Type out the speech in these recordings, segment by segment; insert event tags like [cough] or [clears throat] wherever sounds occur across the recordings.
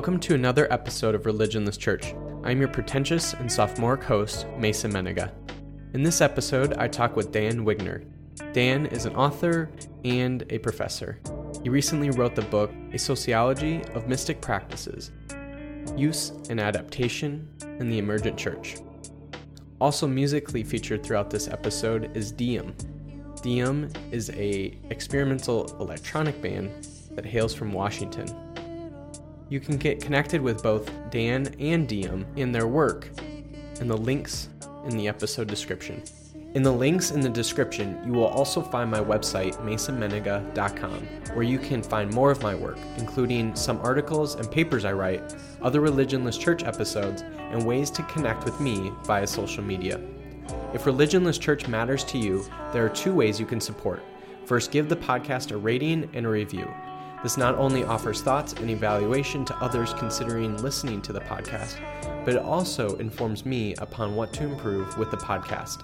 Welcome to another episode of Religionless Church. I'm your pretentious and sophomoric host, Mason Mennenga. In this episode, I talk with Dann Wigner. Dann is an author and a professor. He recently wrote the book A Sociology of Mystic Practices Use and Adaptation in the Emergent Church. Also musically featured throughout this episode is Dee-Em. Dee-Em is a experimental electronic band that hails from Washington. You can get connected with both Dann and Dee-Em in their work in the links in the episode description. In the links in the description, you will also find my website, masonmennenga.com, where you can find more of my work, including some articles and papers I write, other Religionless Church episodes, and ways to connect with me via social media. If Religionless Church matters to you, there are two ways you can support. First, give the podcast a rating and a review. This not only offers thoughts and evaluation to others considering listening to the podcast, but it also informs me upon what to improve with the podcast.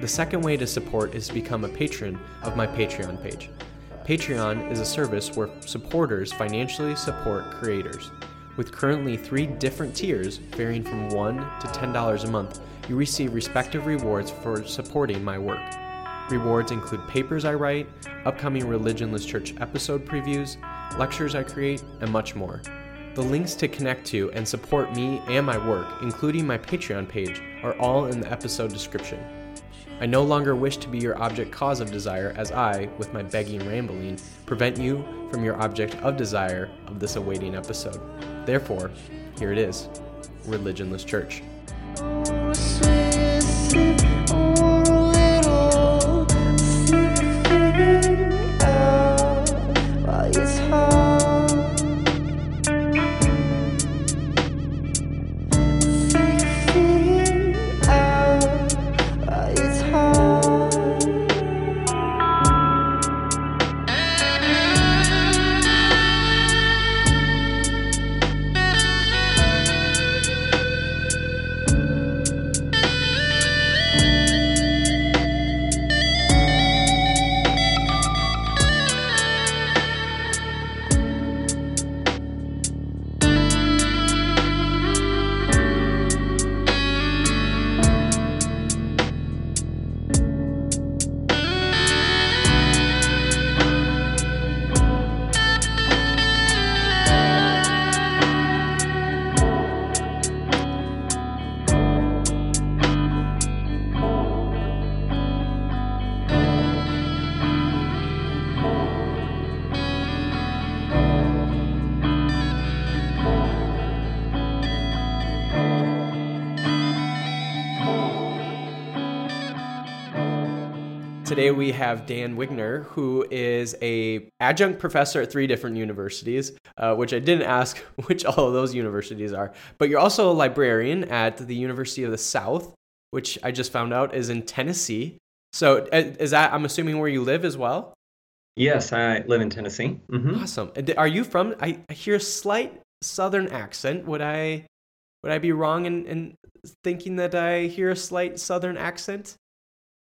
The second way to support is to become a patron of my Patreon page. Patreon is a service where supporters financially support creators. With currently three different tiers, varying from $1 to $10 a month, you receive respective rewards for supporting my work. Rewards include papers I write, upcoming Religionless Church episode previews, lectures I create, and much more. The links to connect to and support me and my work, including my Patreon page, are all in the episode description. I no longer wish to be your object cause of desire, as I, with my begging rambling, prevent you from your object of desire of this awaiting episode. Therefore, here it is Religionless Church. Have Dann Wigner, who is a adjunct professor at three different universities, uh, which I didn't ask [laughs] which all of those universities are. But you're also a librarian at the University of the South, which I just found out is in Tennessee. So uh, is that I'm assuming where you live as well? Yes, I live in Tennessee. Mm-hmm. Awesome. Are you from? I, hear a slight Southern accent. Would I would I be wrong in, in thinking that I hear a slight Southern accent?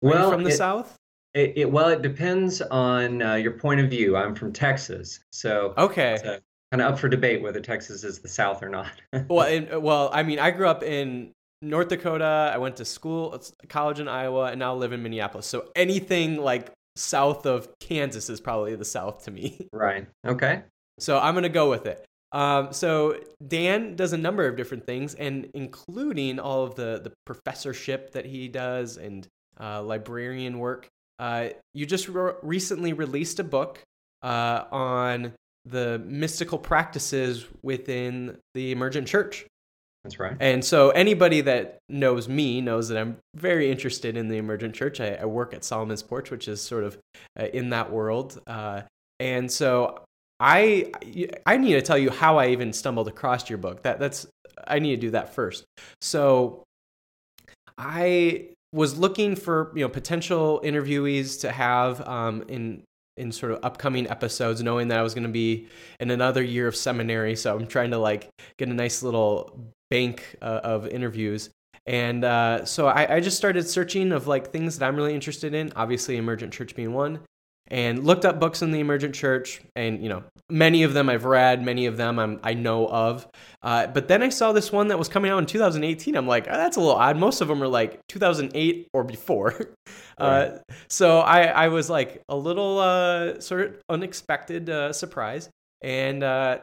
Are well, from the it, South. It, it, well, it depends on uh, your point of view. I'm from Texas, so okay, kind of up for debate whether Texas is the South or not. [laughs] well, and, well, I mean, I grew up in North Dakota. I went to school, college in Iowa, and now live in Minneapolis. So anything like south of Kansas is probably the South to me. [laughs] Right. Okay. So I'm gonna go with it. Um, so Dann does a number of different things, and including all of the the professorship that he does and uh, librarian work. Uh, you just re- recently released a book uh, on the mystical practices within the emergent church. That's right. And so anybody that knows me knows that I'm very interested in the emergent church. I, I work at Solomon's Porch, which is sort of uh, in that world. Uh, and so I I need to tell you how I even stumbled across your book. That that's I need to do that first. So I was looking for you know potential interviewees to have um, in in sort of upcoming episodes, knowing that I was going to be in another year of seminary. So I'm trying to like get a nice little bank uh, of interviews. And uh, so I, I, just started searching of like things that I'm really interested in. Obviously, emergent church being one and looked up books in the emergent church and you know many of them i've read many of them I'm, i know of. Uh, but then i saw this one that was coming out in 2018 i'm like oh, that's a little odd. Most of them are like 2008 or before. [laughs] Uh, right. so I, I was like a little uh, sort of unexpected uh, surprise and uh,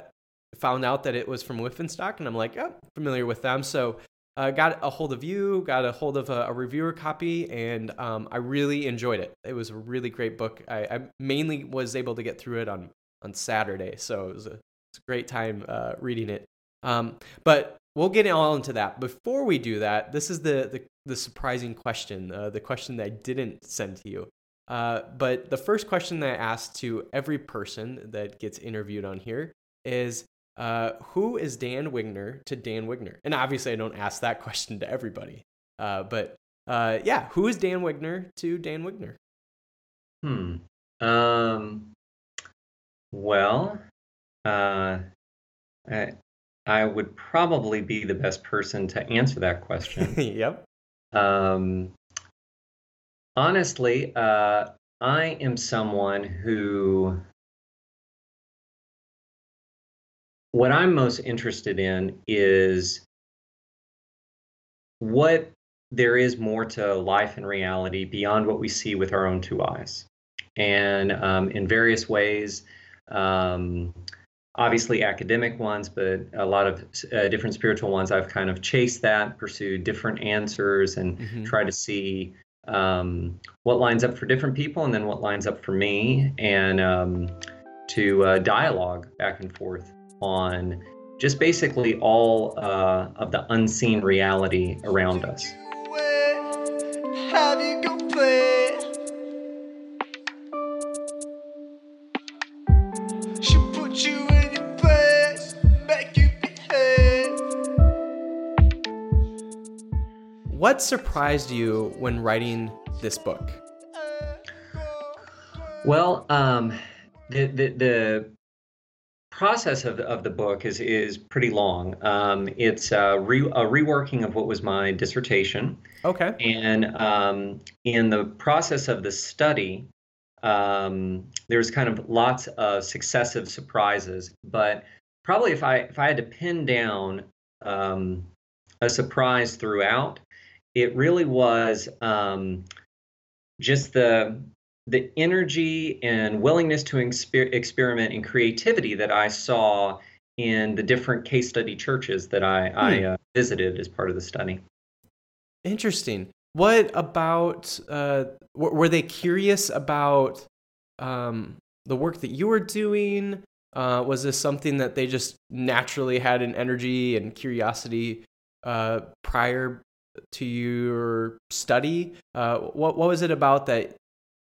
found out that it was from Wipf and Stock and i'm like oh familiar with them. So uh, got a hold of you, got a hold of a, a reviewer copy, and um, I really enjoyed it. It was a really great book. I, I, mainly was able to get through it on on Saturday, so it was a, a great time uh, reading it. Um, but we'll get all into that. Before we do that, this is the the, the surprising question, uh, the question that I didn't send to you. Uh, but the first question that I asked to every person that gets interviewed on here is uh, who is Dann Wigner to Dann Wigner? And obviously, I don't ask that [laughs] question to everybody. Uh, but uh, yeah, who is Dann Wigner to Dann Wigner? Hmm. Um. Well, uh, I, I would probably be the best person to answer that question. [laughs] yep. Um. Honestly, uh, I am someone who what I'm most interested in is what there is more to life and reality beyond what we see with our own two eyes. And um, in various ways, um, obviously academic ones, but a lot of uh, different spiritual ones, I've kind of chased that, pursued different answers, and mm-hmm. try to see um, what lines up for different people and then what lines up for me, and um, to uh, dialogue back and forth on just basically all uh, of the unseen reality around us. What surprised you when writing this book? Well, um, the, the, the process of, of the book is is pretty long. Um, it's a, re, a, reworking of what was my dissertation. Okay. And um, in the process of the study, um, there's kind of lots of successive surprises. But probably if I if I had to pin down um, a surprise throughout, it really was um, just the the energy and willingness to exper- experiment and creativity that I saw in the different case study churches that I, hmm. I uh, visited as part of the study. Interesting. What about, uh, w- were they curious about um, the work that you were doing? Uh, was this something that they just naturally had an energy and curiosity uh, prior to your study? Uh, what, what was it about that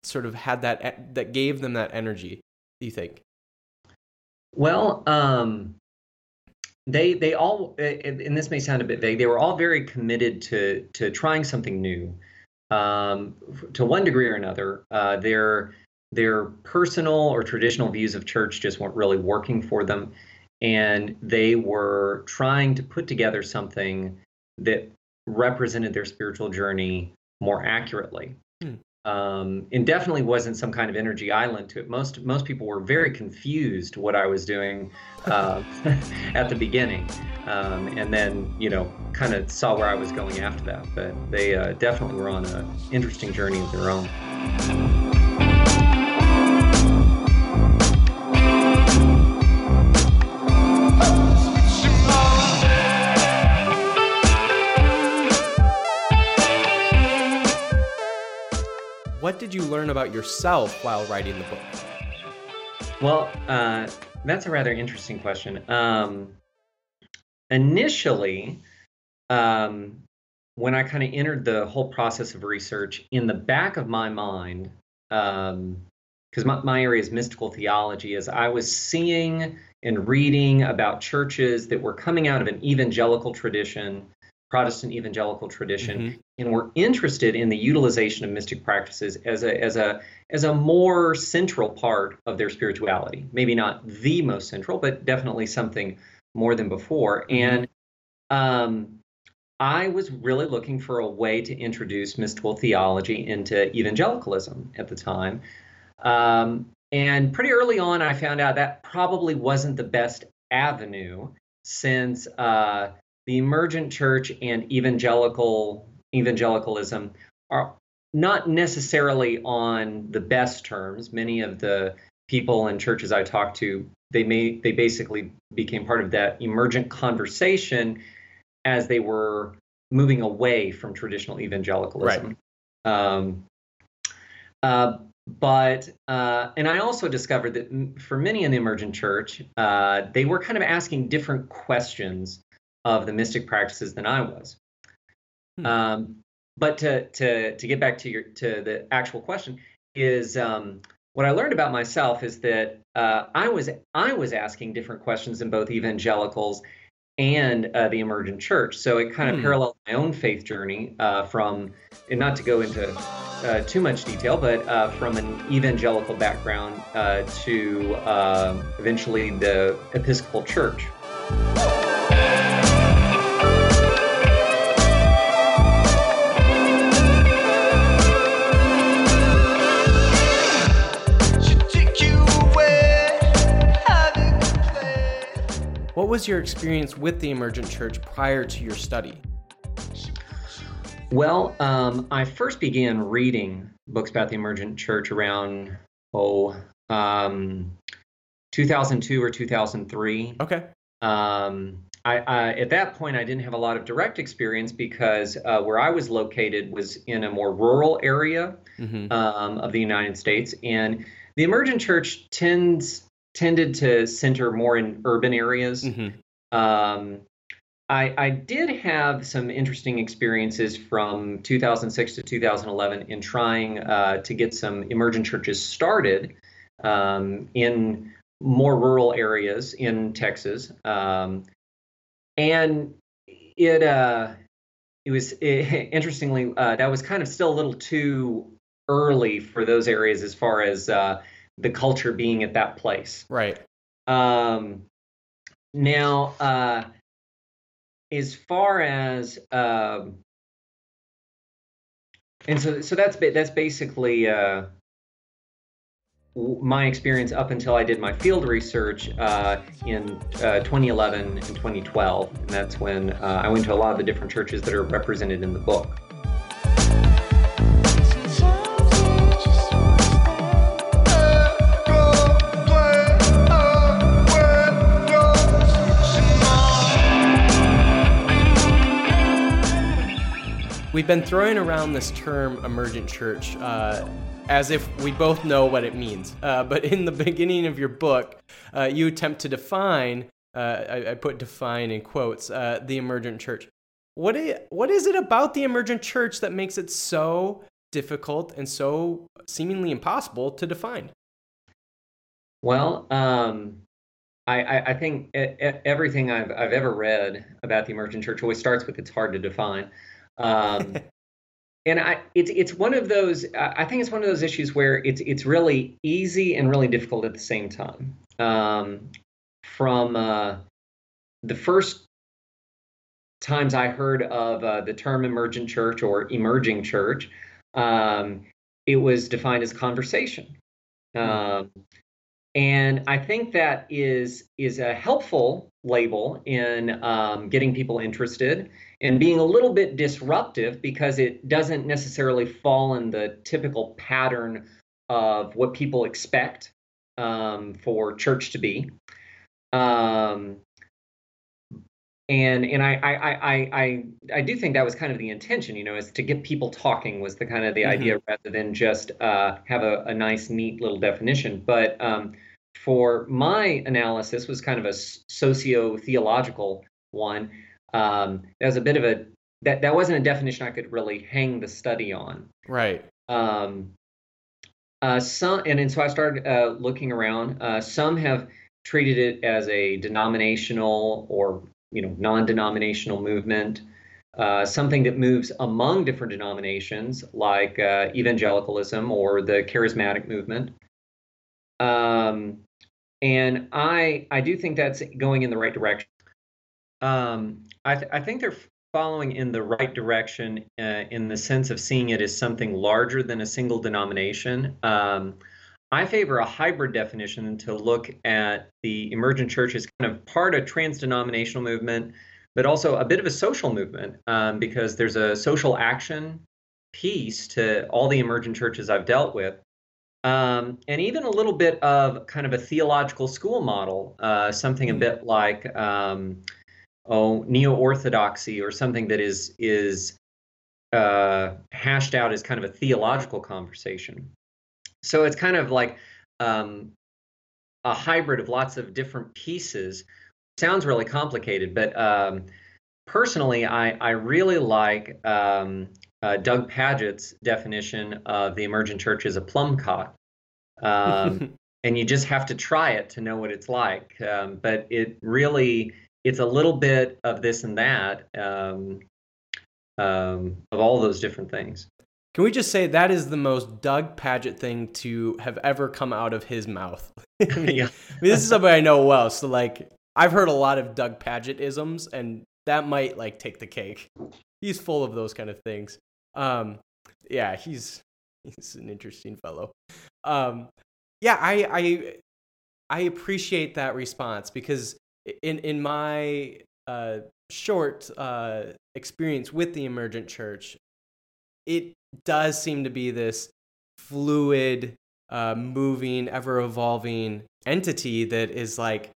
sort of had that that gave them that energy? Do you think? Well, um, they they all, and this may sound a bit vague. They were all very committed to to trying something new. Um, to one degree or another, uh, their their personal or traditional views of church just weren't really working for them, and they were trying to put together something that represented their spiritual journey more accurately. Hmm um, and definitely wasn't some kind of energy island to it. Most most people were very confused what I was doing uh, [laughs] at the beginning, um, and then you know kind of saw where I was going after that. But they uh, definitely were on an interesting journey of their own. What did you learn about yourself while writing the book? Well, uh, that's a rather interesting question. Um, initially, um, when I kind of entered the whole process of research, in the back of my mind, because um, my, my area is mystical theology, as I was seeing and reading about churches that were coming out of an evangelical tradition, Protestant evangelical tradition, mm-hmm. and were interested in the utilization of mystic practices as a as a as a more central part of their spirituality. Maybe not the most central, but definitely something more than before. Mm-hmm. And um, I was really looking for a way to introduce mystical theology into evangelicalism at the time. Um, and pretty early on, I found out that probably wasn't the best avenue since uh, the emergent church and evangelical evangelicalism are not necessarily on the best terms. Many of the people and churches I talked to, they may they basically became part of that emergent conversation as they were moving away from traditional evangelicalism. Right. Um, uh, but uh, and I also discovered that for many in the emergent church, uh, they were kind of asking different questions of the mystic practices than I was. Hmm. Um, but to to to get back to your to the actual question is um, what I learned about myself is that uh, I was I was asking different questions in both evangelicals and uh, the emergent church. So it kind of hmm. paralleled my own faith journey uh, from, and not to go into uh, too much detail, but uh, from an evangelical background uh, to eventually the Episcopal Church. Was your experience with the emergent church prior to your study? Well, um, I first began reading books about the emergent church around, oh, um, 2002 or 2003. Okay. Um, I, I, at that point, I didn't have a lot of direct experience because uh, where I was located was in a more rural area mm-hmm. um, of the United States, and the emergent church tends tended to center more in urban areas. Mm-hmm. Um, I, I, did have some interesting experiences from 2006 to 2011 in trying uh, to get some emergent churches started um, in more rural areas in Texas. Um, and it uh, it was it, [laughs] interestingly uh, that was kind of still a little too early for those areas as far as uh, the culture being at that place. Right. Um, now, uh, as far as um, and so so that's that's basically uh, my experience up until I did my field research uh, in uh, 2011 and 2012, and that's when uh, I went to a lot of the different churches that are represented in the book. We've been throwing around this term emergent church uh, as if we both know what it means. Uh, but in the beginning of your book, uh, you attempt to define, uh, I, I, put define in quotes, uh, the emergent church. What is, what is it about the emergent church that makes it so difficult and so seemingly impossible to define? Well, um, I, I, think everything I've, I've ever read about the emergent church always starts with it's hard to define. Um, [laughs] and I, it's it's one of those. I think it's one of those issues where it's it's really easy and really difficult at the same time. Um, from uh, the first times I heard of uh, the term emergent church or emerging church, um, it was defined as conversation. Hmm. Um, and I think that is is a helpful label in um, getting people interested and being a little bit disruptive because it doesn't necessarily fall in the typical pattern of what people expect um, for church to be. Um, and and I, I I I I do think that was kind of the intention, you know, is to get people talking was the kind of the mm-hmm. idea rather than just uh, have a, a nice, neat little definition. But um, for my analysis was kind of a socio theological one um, that was a bit of a that that wasn't a definition I could really hang the study on. Right. Um, uh, some and, and so I started uh, looking around. Uh, some have treated it as a denominational or you know non-denominational movement, uh, something that moves among different denominations like uh, evangelicalism or the charismatic movement. Um, and I I do think that's going in the right direction. Um, I, th- I think they're following in the right direction uh, in the sense of seeing it as something larger than a single denomination. Um, I favor a hybrid definition to look at the emergent church as kind of part of trans-denominational movement, but also a bit of a social movement um, because there's a social action piece to all the emergent churches I've dealt with. Um, and even a little bit of kind of a theological school model, uh, something a hmm. bit like um, oh neo orthodoxy or something that is is uh, hashed out as kind of a theological conversation. So it's kind of like um, a hybrid of lots of different pieces. Sounds really complicated, but um, personally, I, I really like um, uh, Doug Pagitt's definition of the emergent church as a plum cot. Um, [laughs] and you just have to try it to know what it's like. Um, but it really, it's a little bit of this and that um, um, of all those different things. Can we just say that is the most Doug Pagitt thing to have ever come out of his mouth? [laughs] I mean, yeah. I mean, this is somebody I know well. So, like, I've heard a lot of Doug Pagitt isms, and that might like take the cake. He's full of those kind of things. Um, yeah, he's he's an interesting fellow. Um, yeah, I I I appreciate that response because in in my uh, short uh, experience with the emergent church, it does seem to be this fluid, uh, moving, ever evolving entity that is like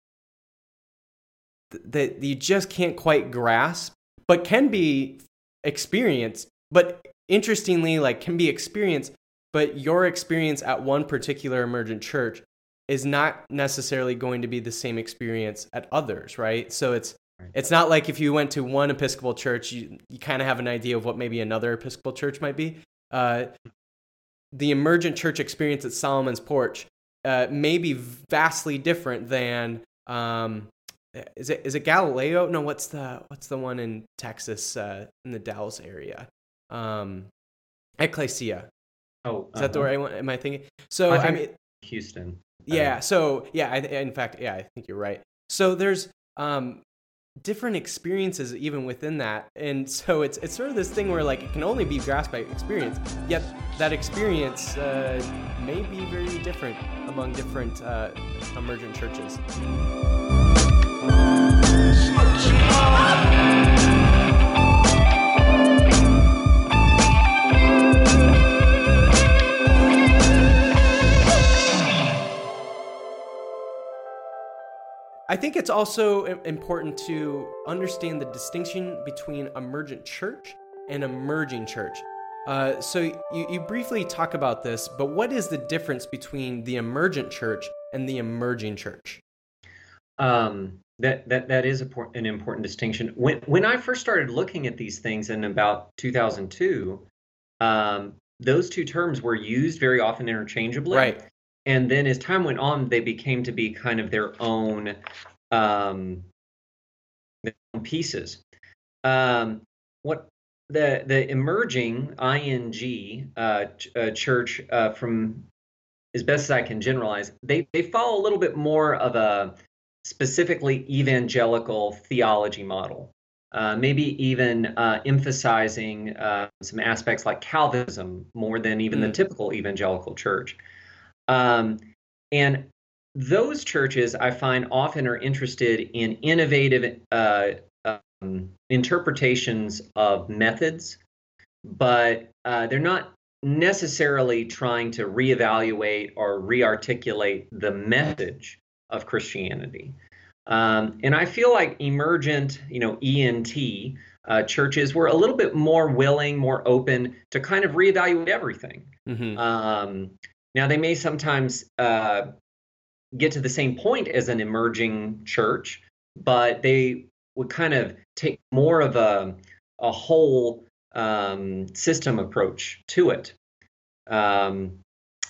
that you just can't quite grasp, but can be experienced. But interestingly, like can be experienced, but your experience at one particular emergent church is not necessarily going to be the same experience at others, right? So it's it's not like if you went to one Episcopal church, you, you kind of have an idea of what maybe another Episcopal church might be. Uh, the emergent church experience at Solomon's Porch uh, may be vastly different than um, is it is it Galileo? No, what's the what's the one in Texas uh, in the Dallas area? Um, Ecclesia. Oh, is that the uh-huh. right one? Am I thinking? So I, I mean, Houston. Yeah. So yeah, I, in fact, yeah, I think you're right. So there's um, different experiences even within that and [laughs] so it's it's sort of this thing where like it can only be grasped by experience yet that experience uh, may be very different among different uh, emergent churches I think it's also important to understand the distinction between emergent church and emerging church. Uh, so you, you briefly talk about this, but what is the difference between the emergent church and the emerging church? Um, that that that is an important distinction. When when I first started looking at these things in about 2002, um, those two terms were used very often interchangeably. Right and then as time went on, they became to be kind of their own, um, their own pieces. Um, what the the emerging ing uh, ch- uh, church uh, from as best as I can generalize, they they follow a little bit more of a specifically evangelical theology model. Uh, maybe even uh, emphasizing uh, some aspects like Calvinism more than even mm. the typical evangelical church. Um, and those churches I find often are interested in innovative uh, um, interpretations of methods, but uh, they're not necessarily trying to reevaluate or rearticulate the message of Christianity. Um, and I feel like emergent, you know, ENT uh, churches were a little bit more willing, more open to kind of reevaluate everything. Mm-hmm. Um, now, they may sometimes uh, get to the same point as an emerging church, but they would kind of take more of a, a whole um, system approach to it. Um,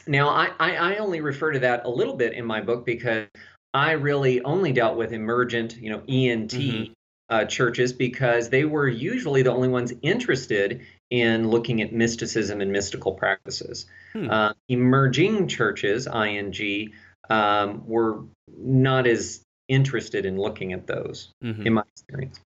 now, I, I, I, only refer to that a little bit in my book because I really only dealt with emergent, you know, ENT mm-hmm. uh, churches because they were usually the only ones interested in looking at mysticism and mystical practices. Hmm. Uh, emerging churches, ING, um, were not as interested in looking at those, mm-hmm. in my experience.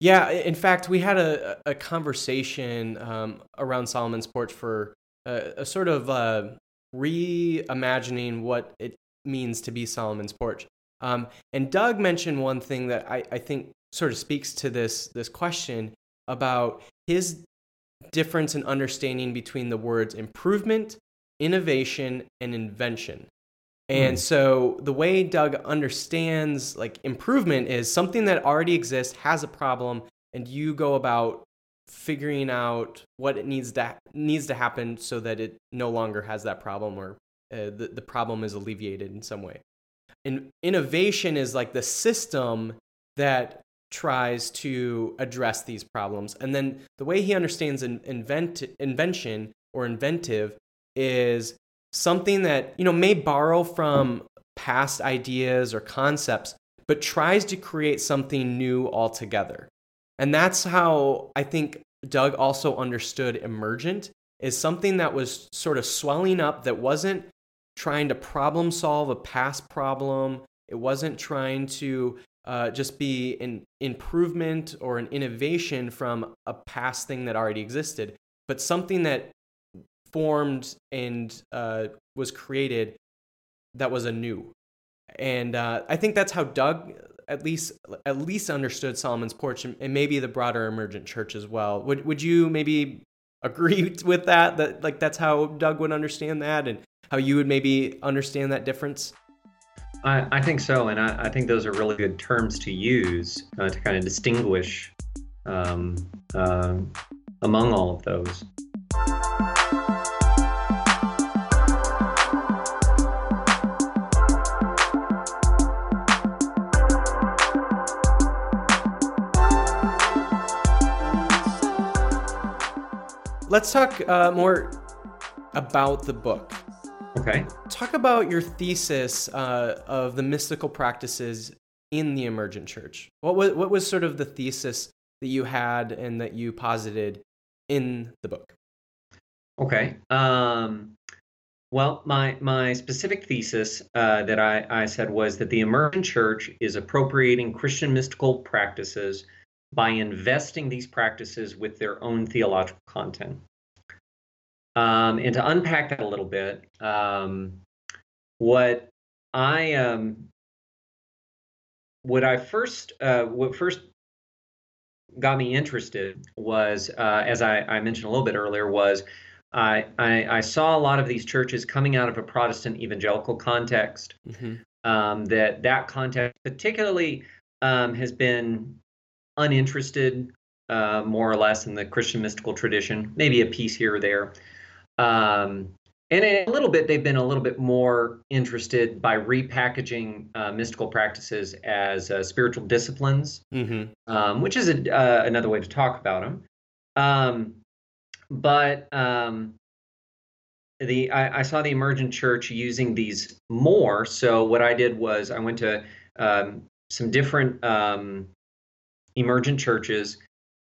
Yeah, in fact, we had a, a conversation um, around Solomon's Porch for a, a sort of uh, reimagining what it means to be Solomon's Porch. Um, and Doug mentioned one thing that I, I think sort of speaks to this this question about his difference in understanding between the words improvement, innovation, and invention. And mm. so the way Doug understands like improvement is something that already exists, has a problem, and you go about figuring out what it needs to needs to happen so that it no longer has that problem or uh, the, the problem is alleviated in some way. And innovation is like the system that tries to address these problems. And then the way he understands in, invent, invention or inventive is something that you know may borrow from past ideas or concepts but tries to create something new altogether and that's how i think doug also understood emergent is something that was sort of swelling up that wasn't trying to problem solve a past problem it wasn't trying to uh, just be an improvement or an innovation from a past thing that already existed but something that formed and uh, was created that was anew. And uh, I think that's how Doug at least at least understood Solomon's Porch and, and maybe the broader emergent church as well. Would would you maybe agree [laughs] with that? That like that's how Doug would understand that, and how you would maybe understand that difference. I, I think so, and I, I, think those are really good terms to use uh, to kind of distinguish um, uh, among all of those. let's talk uh, more about the book. Okay. Talk about your thesis uh, of the mystical practices in the emergent church. What was what was sort of the thesis that you had and that you posited in the book? Okay. Um, well, my my specific thesis uh, that I, I said was that the emergent church is appropriating Christian mystical practices by investing these practices with their own theological content. Um, and to unpack that a little bit, um, what I um, what I first uh, what first got me interested was, uh, as I, I, mentioned a little bit earlier, was I, I, I, saw a lot of these churches coming out of a Protestant evangelical context. Mm-hmm. Um, that that context particularly um, has been uninterested, uh, more or less, in the Christian mystical tradition. Maybe a piece here or there. Um, and a little bit, they've been a little bit more interested by repackaging uh, mystical practices as uh, spiritual disciplines, mm-hmm. um, which is a, uh, another way to talk about them. Um, but um, the I, I, saw the emergent church using these more. So what I did was I went to um, some different um, emergent churches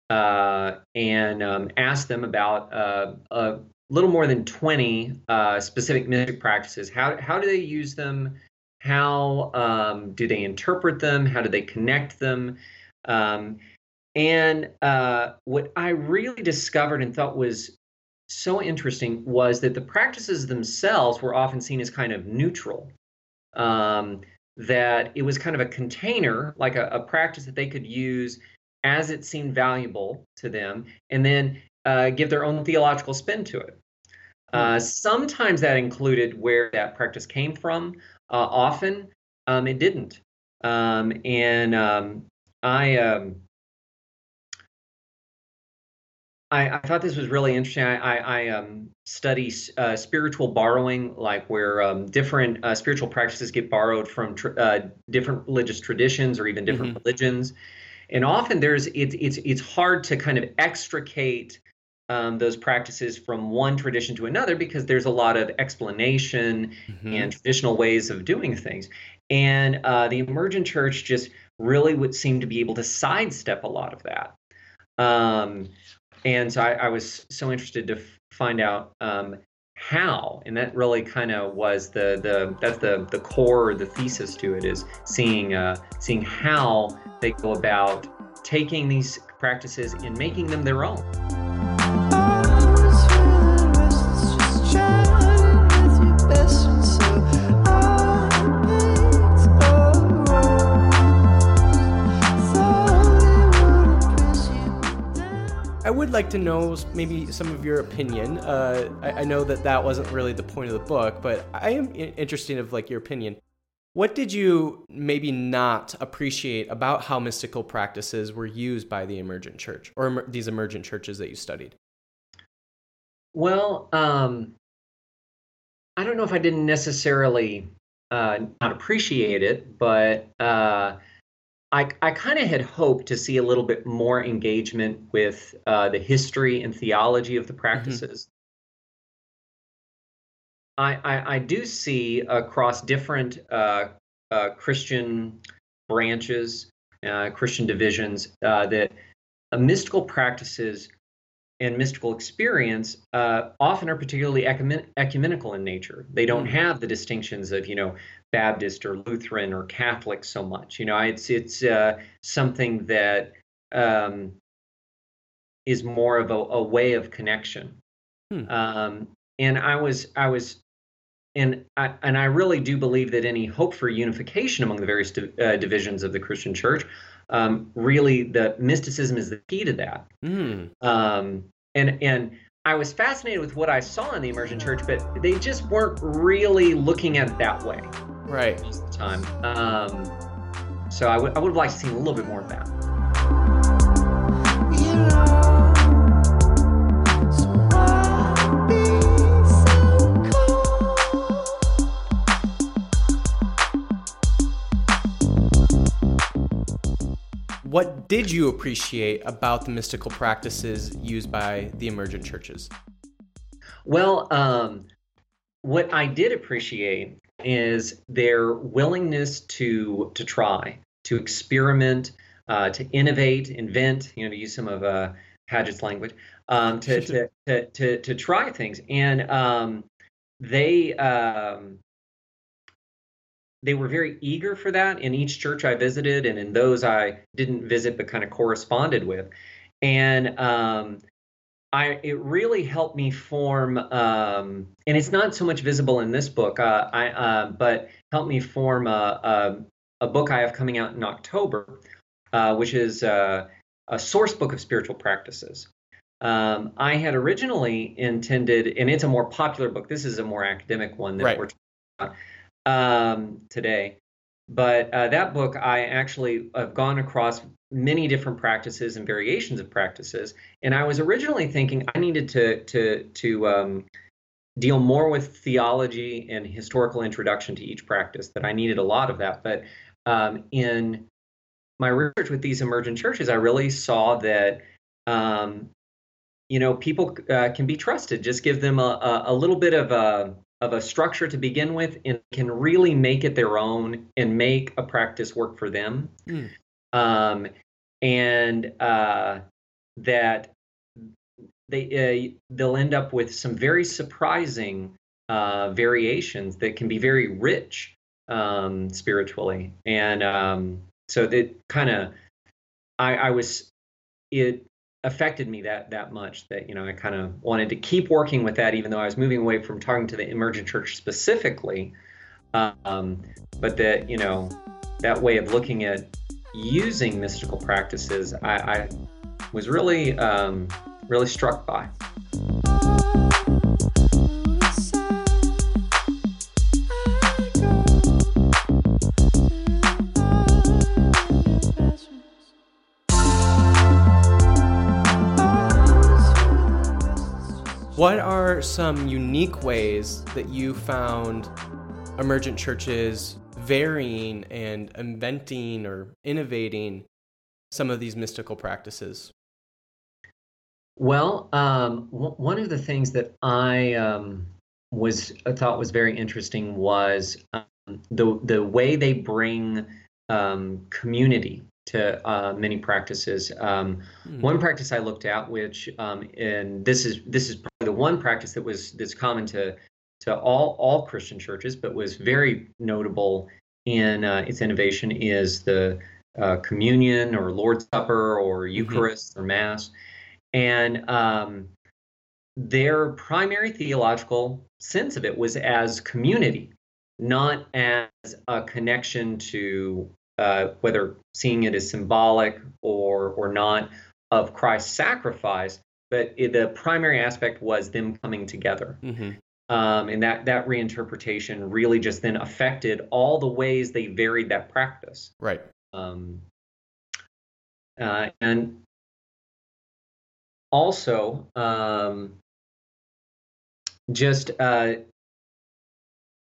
uh, and um, asked them about uh, a little more than 20 uh, specific mystic practices. How, how do they use them? How um, do they interpret them? How do they connect them? Um, and uh, what I really discovered and thought was so interesting was that the practices themselves were often seen as kind of neutral. Um, that it was kind of a container, like a, a, practice that they could use as it seemed valuable to them, and then uh, give their own theological spin to it. Uh, hmm. sometimes that included where that practice came from. Uh, often um, it didn't. Um, and um, I, um, I, I, thought this was really interesting. I, I, I um, study uh, spiritual borrowing, like where um, different uh, spiritual practices get borrowed from tr- uh, different religious traditions or even different mm-hmm. religions. And often there's it's it's it's hard to kind of extricate um, those practices from one tradition to another because there's a lot of explanation mm-hmm. and traditional ways of doing things. And uh, the emergent church just really would seem to be able to sidestep a lot of that. Um, and so I, I, was so interested to f- find out um, how, and that really kind of was the the that's the the core, the thesis to it is seeing uh, seeing how they go about taking these practices and making them their own. Like to know maybe some of your opinion. Uh, I, I, know that that wasn't really the point of the book, but I am interested of like your opinion. What did you maybe not appreciate about how mystical practices were used by the emergent church or emer- these emergent churches that you studied? Well, um, I don't know if I didn't necessarily uh, not appreciate it, but uh, I, I kind of had hoped to see a little bit more engagement with uh, the history and theology of the mm-hmm. practices. Mm-hmm. I, I, I, do see across different uh, uh, Christian branches, uh, Christian divisions, uh, that mystical practices and mystical experience uh, often are particularly ecumen- ecumenical in nature. They don't mm-hmm. have the distinctions of, you know, Baptist or Lutheran or Catholic so much. You know, it's it's uh, something that um, is more of a, a way of connection. Hmm. Um, and I was I was and I, and I really do believe that any hope for unification among the various di- uh, divisions of the Christian Church, um, really the mysticism is the key to that. Mm. Um, and and I was fascinated with what I saw in the emergent church, but they just weren't really looking at it that way. Right. Most of the time. Um, so I would I would have liked to see a little bit more of that. What did you appreciate about the mystical practices used by the emergent churches? Well, um, what I did appreciate is their willingness to to try, to experiment, uh, to innovate, invent. You know, to use some of uh, Pagitt's language, um, to, [laughs] to, to to to try things, and um, they um, they were very eager for that in each church I visited, and in those I didn't visit but kind of corresponded with. And um, I, it really helped me form, um, and it's not so much visible in this book, uh, I, uh, but helped me form a, a, a, book I have coming out in October, uh, which is uh, a source book of spiritual practices. Um, I had originally intended, and it's a more popular book. This is a more academic one that right. we're talking about um, today. But uh, that book, I actually have gone across many different practices and variations of practices. And I was originally thinking I needed to to to um, deal more with theology and historical introduction to each practice. That I needed a lot of that. But um, in my research with these emergent churches, I really saw that um, you know people uh, can be trusted. Just give them a, a, a little bit of a of a structure to begin with and can really make it their own and make a practice work for them. Mm. Um, and uh, that they uh, they'll end up with some very surprising uh, variations that can be very rich um, spiritually. And um, so that kind of I, I was it affected me that that much that you know I kind of wanted to keep working with that even though I was moving away from talking to the emergent church specifically um, but that you know that way of looking at using mystical practices I, I was really um, really struck by. What are some unique ways that you found emergent churches varying and inventing or innovating some of these mystical practices? Well, um, w- one of the things that I um, was I thought was very interesting was the the way they bring um, community to uh, many practices. Um, mm-hmm. One practice I looked at, which um, and this is this is probably the one practice that was that's common to to all all Christian churches, but was very notable in uh, its innovation, is the uh, communion or Lord's Supper or mm-hmm. Eucharist mm-hmm. or Mass, and um, their primary theological sense of it was as community, not as a connection to uh, whether seeing it as symbolic or or not of Christ's sacrifice, but it, the primary aspect was them coming together. Mm-hmm. Um, and that that reinterpretation really just then affected all the ways they varied that practice. Right. Um, uh, and also, um, just uh,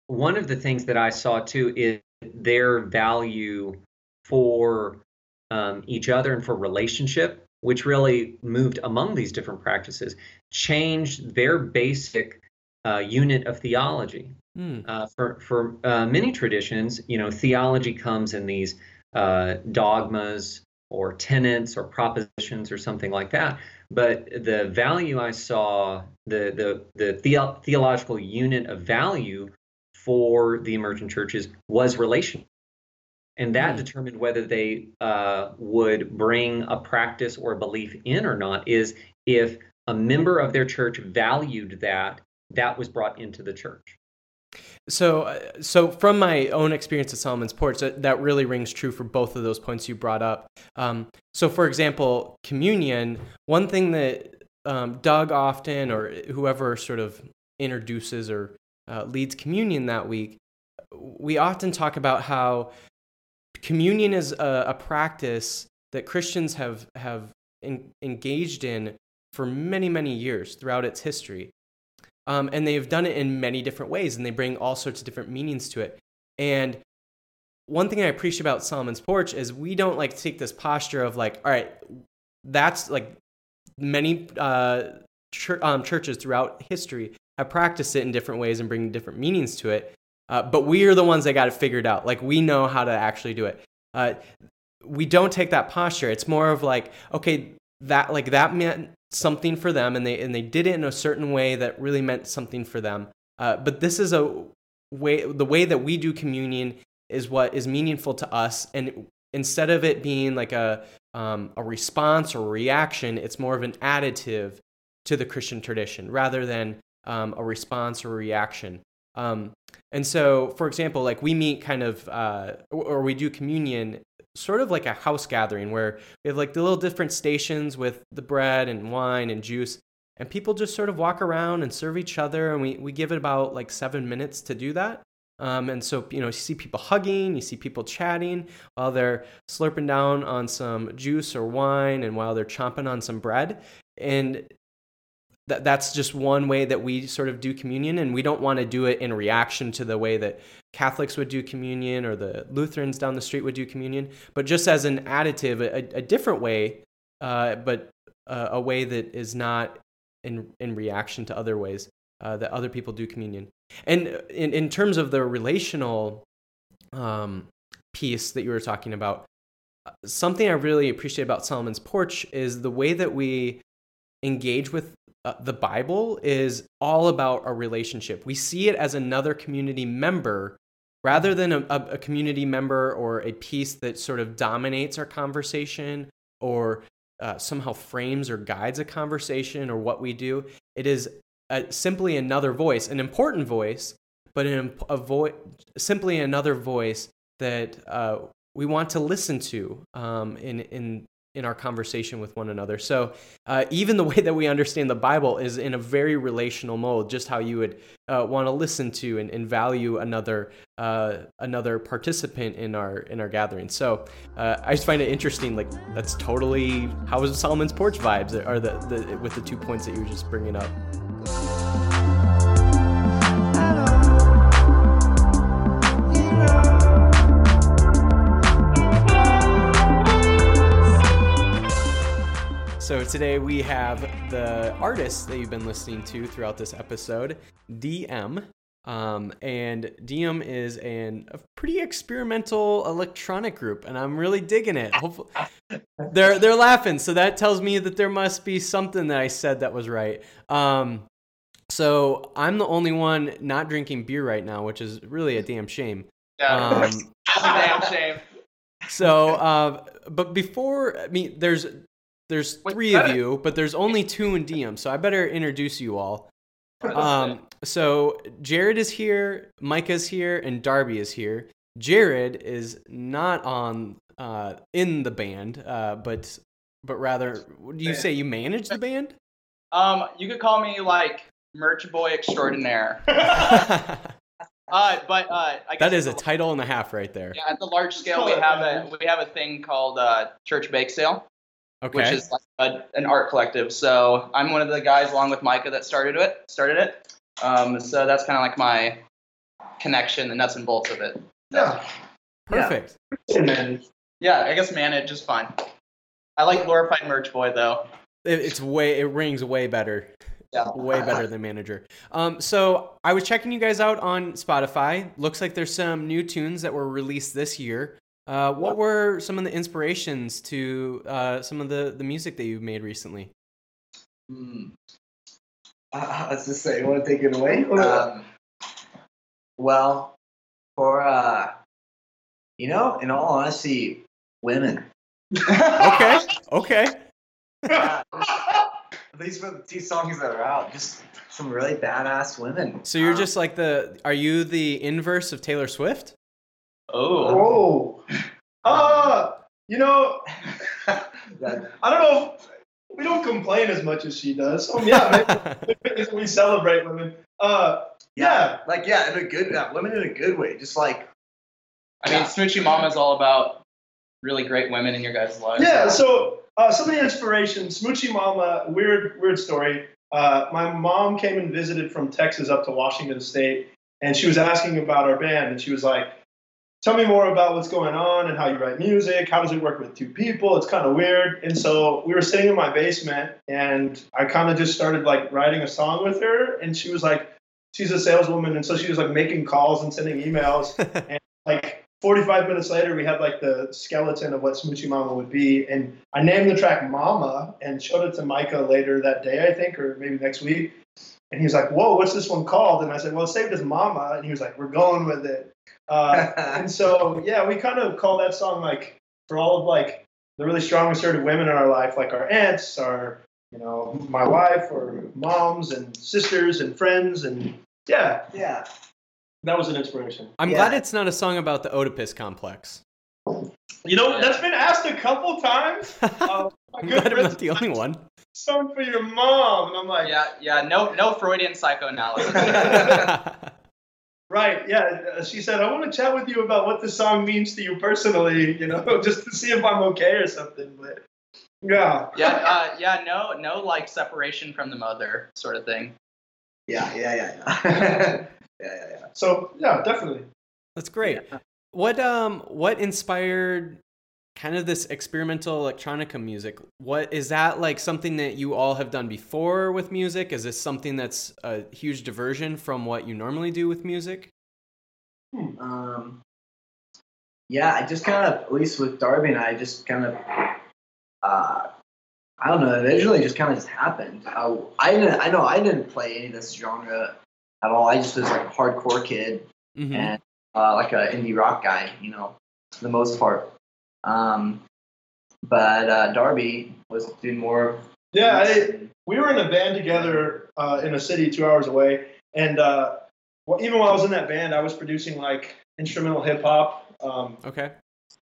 one of the things that I saw too is their value for um, each other and for relationship, which really moved among these different practices, changed their basic uh, unit of theology. Mm. Uh, for for uh, many traditions, you know, theology comes in these uh, dogmas or tenets or propositions or something like that. But the value I saw, the the the, the- theological unit of value for the emergent churches was relation. And that mm. determined whether they uh, would bring a practice or a belief in or not, is if a member of their church valued that, that was brought into the church. So, uh, so from my own experience at Solomon's Porch, that, that really rings true for both of those points you brought up. Um, so, for example, communion. One thing that um, Doug often, or whoever sort of introduces or uh, leads communion that week, we often talk about how communion is a, a practice that Christians have have in, engaged in for many many years throughout its history, um, and they've done it in many different ways, and they bring all sorts of different meanings to it. And one thing I appreciate about Solomon's Porch is we don't like take this posture of like, all right, that's like many uh, ch- um, churches throughout history have practiced it in different ways and bring different meanings to it. Uh, but we are the ones that got it figured out. Like we know how to actually do it. Uh, we don't take that posture. It's more of like, okay, that like that meant something for them, and they and they did it in a certain way that really meant something for them. Uh, but this is a way. The way that we do communion is what is meaningful to us, and instead of it being like a um, a response or reaction, it's more of an additive to the Christian tradition rather than um, a response or reaction. Um, and so, for example, like we meet kind of, uh, or we do communion sort of like a house gathering where we have like the little different stations with the bread and wine and juice. And people just sort of walk around and serve each other. And we, we give it about like seven minutes to do that. Um, and so, you know, you see people hugging, you see people chatting while they're slurping down on some juice or wine and while they're chomping on some bread. And that that's just one way that we sort of do communion and we don't want to do it in reaction to the way that catholics would do communion or the lutherans down the street would do communion but just as an additive a, a different way uh, but uh, a way that is not in in reaction to other ways uh, that other people do communion. And in, in terms of the relational um, piece that you were talking about uh, something i really appreciate about solomon's porch is the way that we engage with uh, the Bible is all about a relationship. We see it as another community member rather than a, a, community member or a piece that sort of dominates our conversation or uh, somehow frames or guides a conversation or what we do. It is simply another voice, an important voice, but an, a vo- simply another voice that uh, we want to listen to um, in, in in our conversation with one another. So uh, even the [laughs] way that we understand the Bible is in a very relational mode, just how you would uh, want to listen to and, and value another uh, another participant in our in our gathering. So uh, I just find it interesting. Like that's totally how Solomon's porch vibes are the, the with the two points that you were just bringing up. So today we have the artist that you've been listening to throughout this episode, Dee-Em. Um, and Dee-Em is an, a pretty experimental electronic group, and I'm really digging it. Hopefully, [laughs] they're they're laughing, so that tells me that there must be something that I said that was right. Um, so I'm the only one not drinking beer right now, which is really a damn shame. Yeah, Um, a damn shame. So, uh, but before, I mean, there's there's Wait, three of better- you, but there's only two in Dee-Em, so I better introduce you all. Um, so Jared is here, Micah's here, and Darby is here. Jared is not on uh, in the band, uh, but but rather, do you say you manage the band? Um, you could call me like merch boy extraordinaire. that [laughs] [laughs] Uh, but uh, I guess is a title and a half right there. Yeah, at the large scale, we have a we have a thing called uh, Church Bake Sale, Okay. which is like a, an art collective. So I'm one of the guys, along with Micah, that started it. Started it. Um, so that's kind of like my connection, the nuts and bolts of it. Yeah. perfect. And then Yeah, I guess manage is fine. I like glorified merch boy though. It, it's way it rings way better. Yeah. way better than manager. Um, so I was checking you guys out on Spotify. Looks like there's some new tunes that were released this year. Uh, what were some of the inspirations to uh, some of the, the music that you've made recently? hmm. uh, let's just say, you want to take it away? Um, well, for uh, you know, in all honesty, women. Okay, [laughs] okay. Uh, At least for the two songs that are out, just some really badass women. So you're Uh, just like the. Are you the inverse of Taylor Swift? Oh. Whoa. Uh, you know, [laughs] [laughs] I don't know. If, we don't complain as much as she does. So yeah, [laughs] we celebrate women. Uh, yeah. like yeah, in a good, yeah, women in a good way. Just like I mean, Smoochie Mama is all about really great women in your guys' lives. Yeah, so uh, some of the inspiration, Smoochie Mama, weird, weird story. Uh, my mom came and visited from Texas up to Washington State, and she was asking about our band, and she was like, "Tell me more about what's going on and how you write music. How does it work with two people? It's kind of weird." And so we were sitting in my basement, and I kind of just started like writing a song with her, and she was like, she's a saleswoman, and so she was like making calls and sending emails, [laughs] and like 45 minutes later, we had like the skeleton of what Smoochie Mama would be. And I named the track Mama and showed it to Micah later that day, I think, or maybe next week. And he was like, Whoa, what's this one called? And I said, Well, it's saved as Mama. And he was like, We're going with it. Uh, [laughs] and so, yeah, we kind of call that song like for all of like the really strong assertive women in our life, like our aunts, our, you know, my wife, or moms and sisters and friends. And yeah, yeah, that was an inspiration. I'm Yeah. glad it's not a song about the Oedipus complex. You know, that's been asked a couple times. [laughs] Uh, my I'm glad I'm not the only one. song for your mom, and I'm like, Yeah, yeah, no, no Freudian psychoanalysis. [laughs] right, yeah. Uh, She said, I want to chat with you about what the song means to you personally, you know, [laughs] just to see if I'm okay or something. But yeah, yeah, uh, yeah, no, no, like separation from the mother sort of thing. yeah, yeah, yeah, yeah, [laughs] yeah, yeah, yeah. so yeah, definitely. That's great. What um what inspired kind of this experimental electronica music? What is that like something that you all have done before with music? Is this something that's a huge diversion from what you normally do with music? Um, yeah, I just kind of, at least with Darby and I, just kind of, uh, I don't know, it originally just kind of just happened. Uh, I didn't, I know I didn't play any of this genre at all. I just was like a hardcore kid Mhm. and uh, like an indie rock guy, you know, for the most part. Um, but uh, Darby was doing more. Yeah, I, we were in a band together uh, in a city two hours away, and uh, well, even while I was in that band, I was producing like instrumental hip hop. Um, Okay.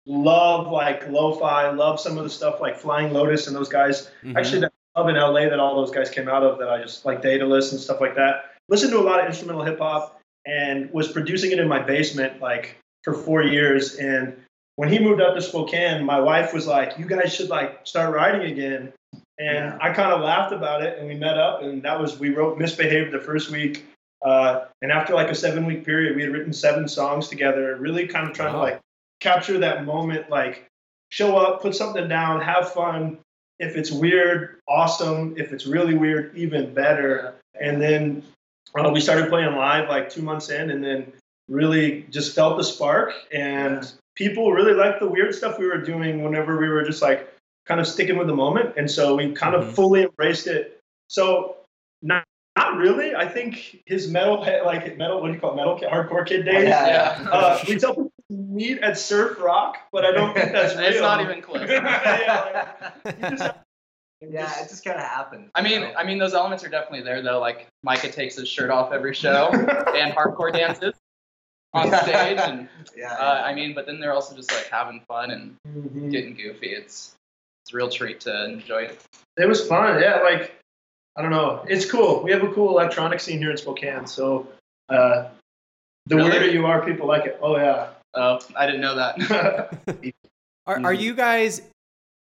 love like lo-fi, love some of the stuff like Flying Lotus and those guys. Mhm. Actually, that club in LA that all those guys came out of that I just like Daedalus and stuff like that. Listened to a lot of instrumental hip hop and was producing it in my basement like for four years. And when he moved up to Spokane, my wife was like, "You guys should like start writing again." And Yeah. I kind of laughed about it, and we met up, and that was we wrote "Misbehaved" the first week. Uh, and after like a seven week period, we had written seven songs together, really kind of trying to like capture that moment, like show up, put something down, have fun. If it's weird, awesome. If it's really weird, even better. And then uh, we started playing live like two months in, and then really just felt the spark. And people really liked the weird stuff we were doing whenever we were just like kind of sticking with the moment. And so we kind Mhm. of fully embraced it. So not not really. I think his metal like metal what do you call it, metal kid, hardcore kid days. Yeah. Yeah. Uh, we tell people to meet at Surf Rock, but I don't think that's real. [laughs] It's not even close. [laughs] yeah, like, [laughs] you just have- Yeah, it just kind of happened. I mean, know? I mean, those elements are definitely there though. Like Micah takes his shirt off every show and hardcore dances on stage, and [laughs] yeah, uh, I mean, but then they're also just like having fun and Mhm. getting goofy. It's it's a real treat to enjoy. It was fun. Yeah, like I don't know. It's cool. We have a cool electronic scene here in Spokane. So uh, the Really? weirder you are, people like it. Oh yeah. Oh, I didn't know that. [laughs] Are, Mm-hmm. are you guys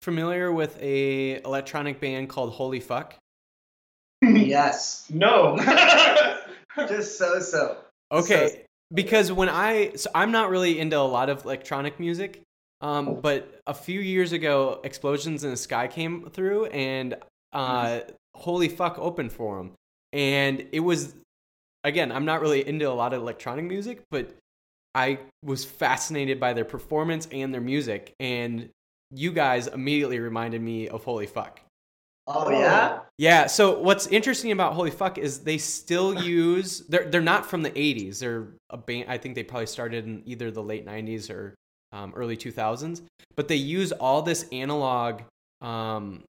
familiar with a electronic band called Holy Fuck? [laughs] yes, no. just so so. Okay, because when I so I'm not really into a lot of electronic music, um, but a few years ago, Explosions in the Sky came through, and uh, Holy Fuck opened for them, and it was again I'm not really into a lot of electronic music, but I was fascinated by their performance and their music, and you guys immediately reminded me of Holy Fuck. Oh yeah. Yeah. So what's interesting about Holy Fuck is they still use they're they're not from the '80s. They're a band. I think they probably started in either the late '90s or um, early 2000s. But they use all this analog um,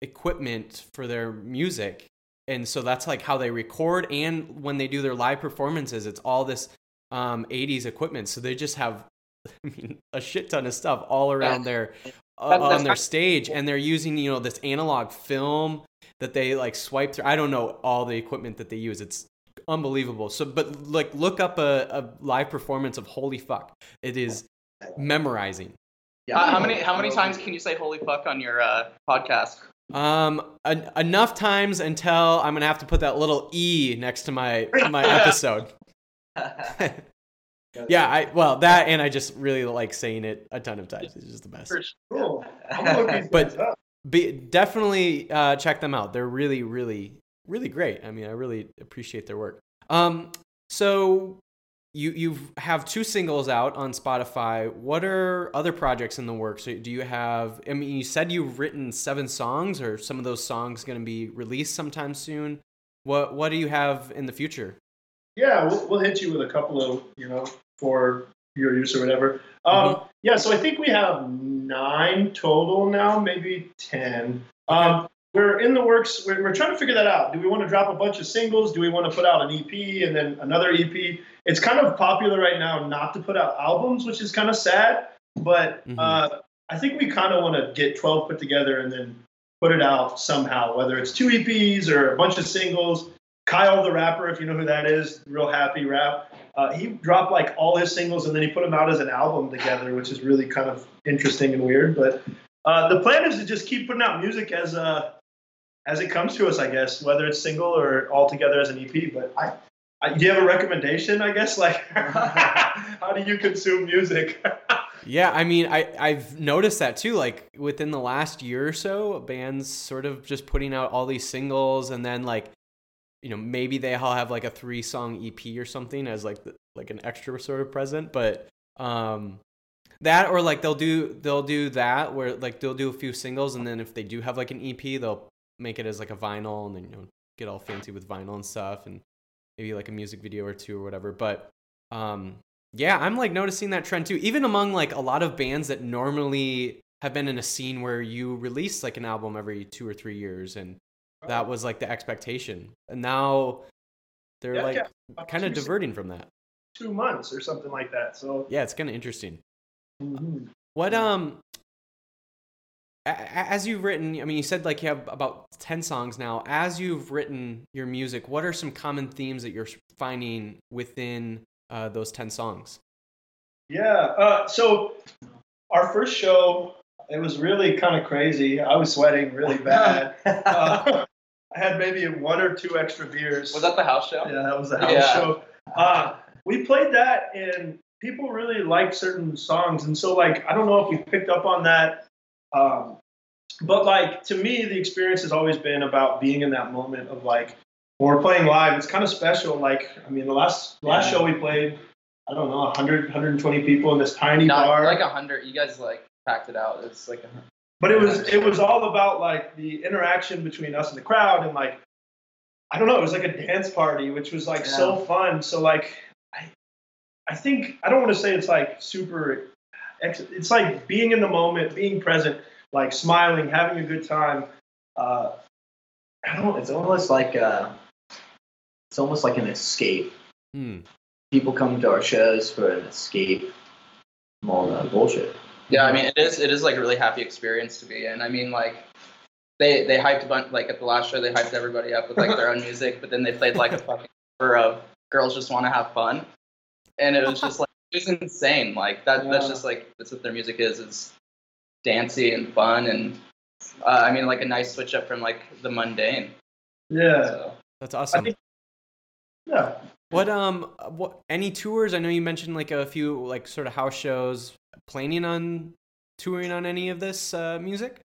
equipment for their music, and so that's like how they record. And when they do their live performances, it's all this um, '80s equipment. So they just have. [laughs] I mean, a shit ton of stuff all around their uh, That's- on their kind- stage, and they're using you know this analog film that they like swipe through. I don't know all the equipment that they use. It's unbelievable. So, but like, look up a, a live performance of Holy Fuck. It is memorizing. Yeah. Uh, how many how many times can you say "holy fuck" on your uh, podcast? Um, en- enough times until I'm gonna have to put that little e next to my my [laughs] episode. [laughs] yeah, I well that and I just really like saying it a ton of times. It's just the best. Sure. cool. [laughs] I'm gonna look these But- Be, definitely uh, check them out. They're really, really, really great. I mean, I really appreciate their work. Um, so you you have two singles out on Spotify. What are other projects in the works? So Do you have? I mean, you said you've written seven songs, or some of those songs going to be released sometime soon. What What do you have in the future? Yeah, we'll, we'll hit you with a couple of, you know, for your use or whatever. Um, Yeah, so I think we have nine total now, maybe 10. Um, we're in the works. We're, we're trying to figure that out. Do we want to drop a bunch of singles? Do we want to put out an EP and then another EP? It's kind of popular right now not to put out albums, which is kind of sad. But Mhm. uh, I think we kind of want to get 12 put together and then put it out somehow, whether it's two EPs or a bunch of singles. Kyle the rapper, if you know who that is, real happy rap. Uh, he dropped like all his singles and then he put them out as an album together, which is really kind of interesting and weird. But uh, the plan is to just keep putting out music as uh, as it comes to us, I guess, whether it's single or all together as an EP. But I, I do you have a recommendation? I guess [laughs] like how do you consume music? [laughs] Yeah, I mean, I I've noticed that too. Like within the last year or so, bands sort of just putting out all these singles, and then like, you know, maybe they all have like a three song EP or something as like the, like an extra sort of present. But um, that or like they'll do they'll do that where like they'll do a few singles, and then if they do have like an EP, they'll make it as like a vinyl, and then you know get all fancy with vinyl and stuff, and maybe like a music video or two or whatever. But um, yeah, I'm like noticing that trend too. Even among like a lot of bands that normally have been in a scene where you release like an album every two or three years, and that was like the expectation. And now they're Yeah, like yeah. kind of diverting from that. two months or something like that. So Yeah, it's kind of interesting. mhm. What um, as you've written, I mean, you said like you have about ten songs now. As you've written your music, what are some common themes that you're finding within uh, those ten songs? Yeah. Uh, so our first show, it was really kind of crazy. I was sweating really bad. [laughs] Uh, I had maybe one or two extra beers. Was that the house show? Yeah, that was the house Yeah. show. Uh, we played that, and people really liked certain songs, and so like I don't know if you picked up on that, um, but like to me, the experience has always been about being in that moment of like when we're playing live, it's kind of special. Like, I mean, the last last show we played, I don't know, 100, 120 people in this tiny Not bar. like hundred. You guys like packed it out. It's like a, but it was it was all about like the interaction between us and the crowd, and like I don't know, it was like a dance party, which was like so fun. So like, I I think I don't want to say it's like super. It's like being in the moment, being present, like smiling, having a good time. Uh, I don't. It's almost like uh, it's almost like an escape. Hmm. People come to our shows for an escape from all the bullshit. Yeah, I mean it is it is like a really happy experience to be in. I mean like they they hyped a bunch like at the last show they hyped everybody up with like their own music, but then they played like a fucking cover of Girls Just Want to Have Fun, and it was just like it was insane. Like that that's just like that's what their music is is dancey and fun and uh, I mean like a nice switch up from like the mundane. Yeah, So. That's awesome. think- yeah. What um what any tours? I know you mentioned like a few like sort of house shows. Planning on touring on any of this uh, music?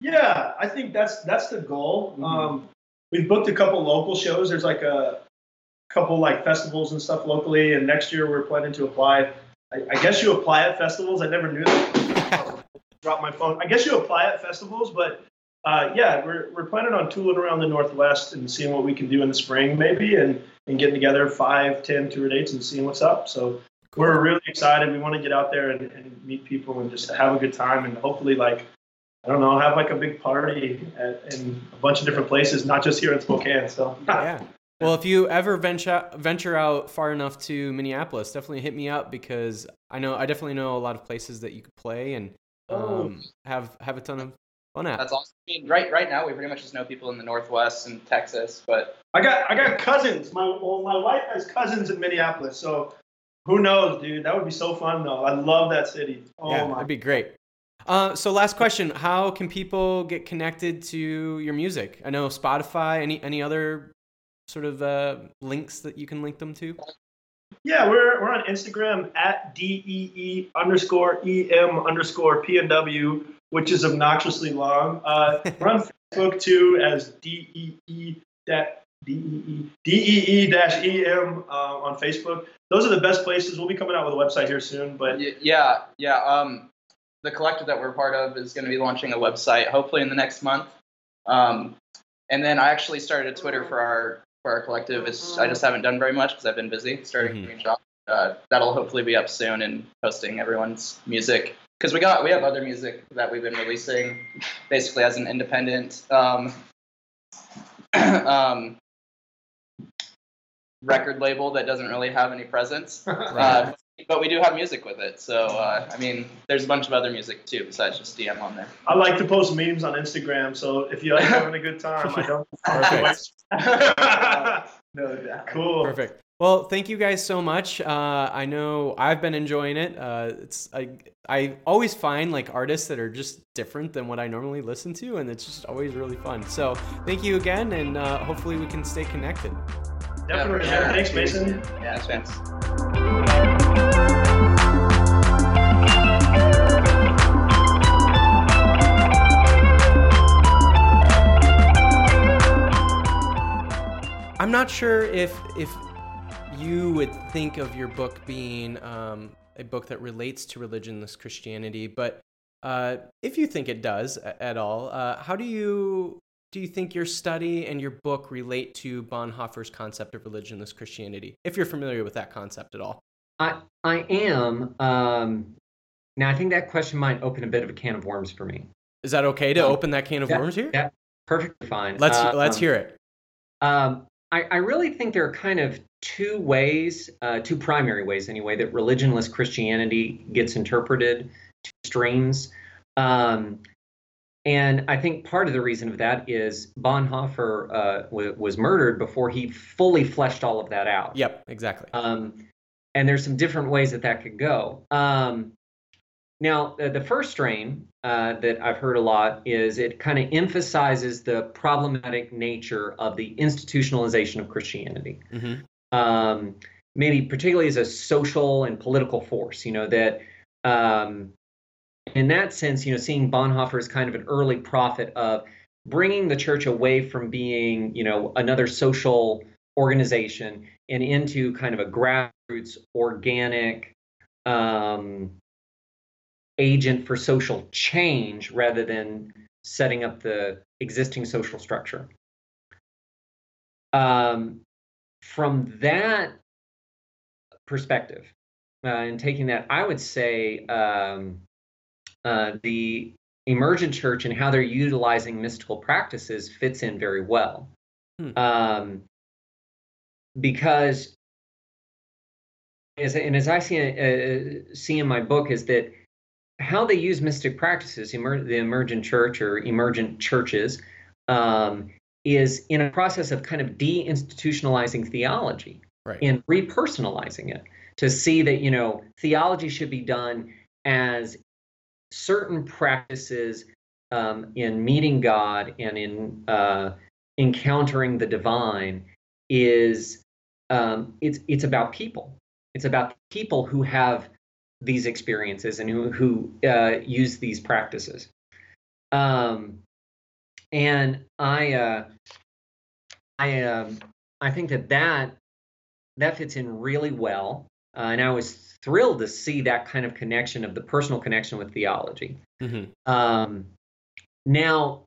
Yeah, I think that's that's the goal. Mhm. Um, we've booked a couple local shows. There's like a couple like festivals and stuff locally, and next year we're planning to apply. I, I guess you apply at festivals. I never knew that. [laughs] Drop my phone. I guess you apply at festivals, but uh, yeah, we're we're planning on tooling around the Northwest and seeing what we can do in the spring, maybe, and and getting together five, ten tour dates and seeing what's up. So we're really excited. We want to get out there and, and meet people and just have a good time and hopefully like I don't know, have like a big party at, in a bunch of different places, not just here in Spokane. So yeah. Well, if you ever venture venture out far enough to Minneapolis, definitely hit me up because I know I definitely know a lot of places that you could play and Oh. um, have have a ton of fun at. That's awesome. I mean, right right now we pretty much just know people in the Northwest and Texas, but I got I got cousins. My well, my wife has cousins in Minneapolis. So who knows, dude? That would be so fun though. I love that city. Oh yeah, my that'd be great. Uh, so last question: How can people get connected to your music? I know Spotify. Any any other sort of uh, links that you can link them to? Yeah, we're we're on Instagram at DEE underscore EM underscore PNW, which is obnoxiously long. Uh, we're on [laughs] Facebook too as DEE that DEE DEE dash EM uh, on Facebook. Those are the best places. We'll be coming out with a website here soon, but Yeah, yeah. Um, the collective that we're part of is going to be launching a website hopefully in the next month. Um, and then I actually started a Twitter for our for our collective. It's I just haven't done very much because I've been busy starting Mhm. a new job. Uh, that'll hopefully be up soon and posting everyone's music because we got we have other music that we've been releasing basically as an independent um, [clears throat] um, record label that doesn't really have any presence. [laughs] Uh, but we do have music with it. So, uh, I mean, there's a bunch of other music too besides just Dee-Em on there. I like to post memes on Instagram. So if you like having a good time, I don't. [laughs] Perfect. [laughs] No doubt. cool. Perfect. Well, thank you guys so much. Uh, I know I've been enjoying it. Uh, it's I I always find like artists that are just different than what I normally listen to, and it's just always really fun. So thank you again, and uh, hopefully we can stay connected. Definitely. Yeah, for. Thanks, Mason. Yeah, thanks. I'm not sure if if you would think of your book being um, a book that relates to religionless Christianity, but uh, if you think it does at all, uh, how do you do you think your study and your book relate to Bonhoeffer's concept of religionless Christianity? If you're familiar with that concept at all. I I am. Um, now I think that question might open a bit of a can of worms for me. Is that okay to Um, open that can of yeah, worms here? yeah. Perfectly fine. Let's Uh, let's um, hear it. Um, I, I really think there are kind of two ways, uh, two primary ways anyway, that religionless Christianity gets interpreted, two streams. Um, and I think part of the reason of that is Bonhoeffer uh, w- was murdered before he fully fleshed all of that out. Yep, exactly. Um, and there's some different ways that that could go. Um, now, uh, the first strain uh, that I've heard a lot is it kind of emphasizes the problematic nature of the institutionalization of Christianity. hmm Um, maybe particularly as a social and political force, you know, that um, in that sense, you know, seeing Bonhoeffer as kind of an early prophet of bringing the church away from being, you know, another social organization and into kind of a grassroots, organic um, agent for social change rather than setting up the existing social structure. Um, from that perspective, uh, and taking that, I would say um, uh, the emergent church and how they're utilizing mystical practices fits in very well. Hmm. Um, because, as, and as I see, uh, see in my book, is that how they use mystic practices, emer- the emergent church or emergent churches, um, is in a process of kind of deinstitutionalizing theology right. and repersonalizing it to see that you know theology should be done as certain practices um, in meeting God and in uh, encountering the divine is um, it's it's about people. It's about people who have these experiences and who who uh, use these practices. Um, and I uh, I um, I think that that that fits in really well uh, and I was thrilled to see that kind of connection of the personal connection with theology. Mm-hmm. Um, now,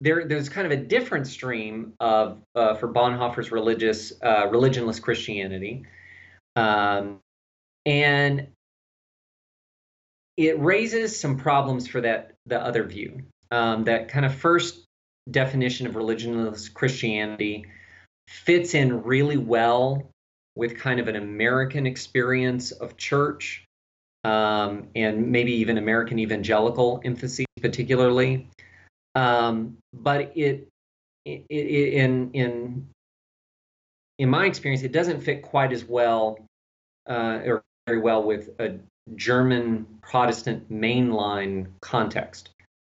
there, there's kind of a different stream of uh, for Bonhoeffer's religious uh, religionless Christianity, um, and it raises some problems for that the other view. Um, that kind of first definition of religionless Christianity fits in really well with kind of an American experience of church um, and maybe even American evangelical emphasis, particularly. Um, but it, it, it, in in in my experience, it doesn't fit quite as well uh, or very well with a German Protestant mainline context,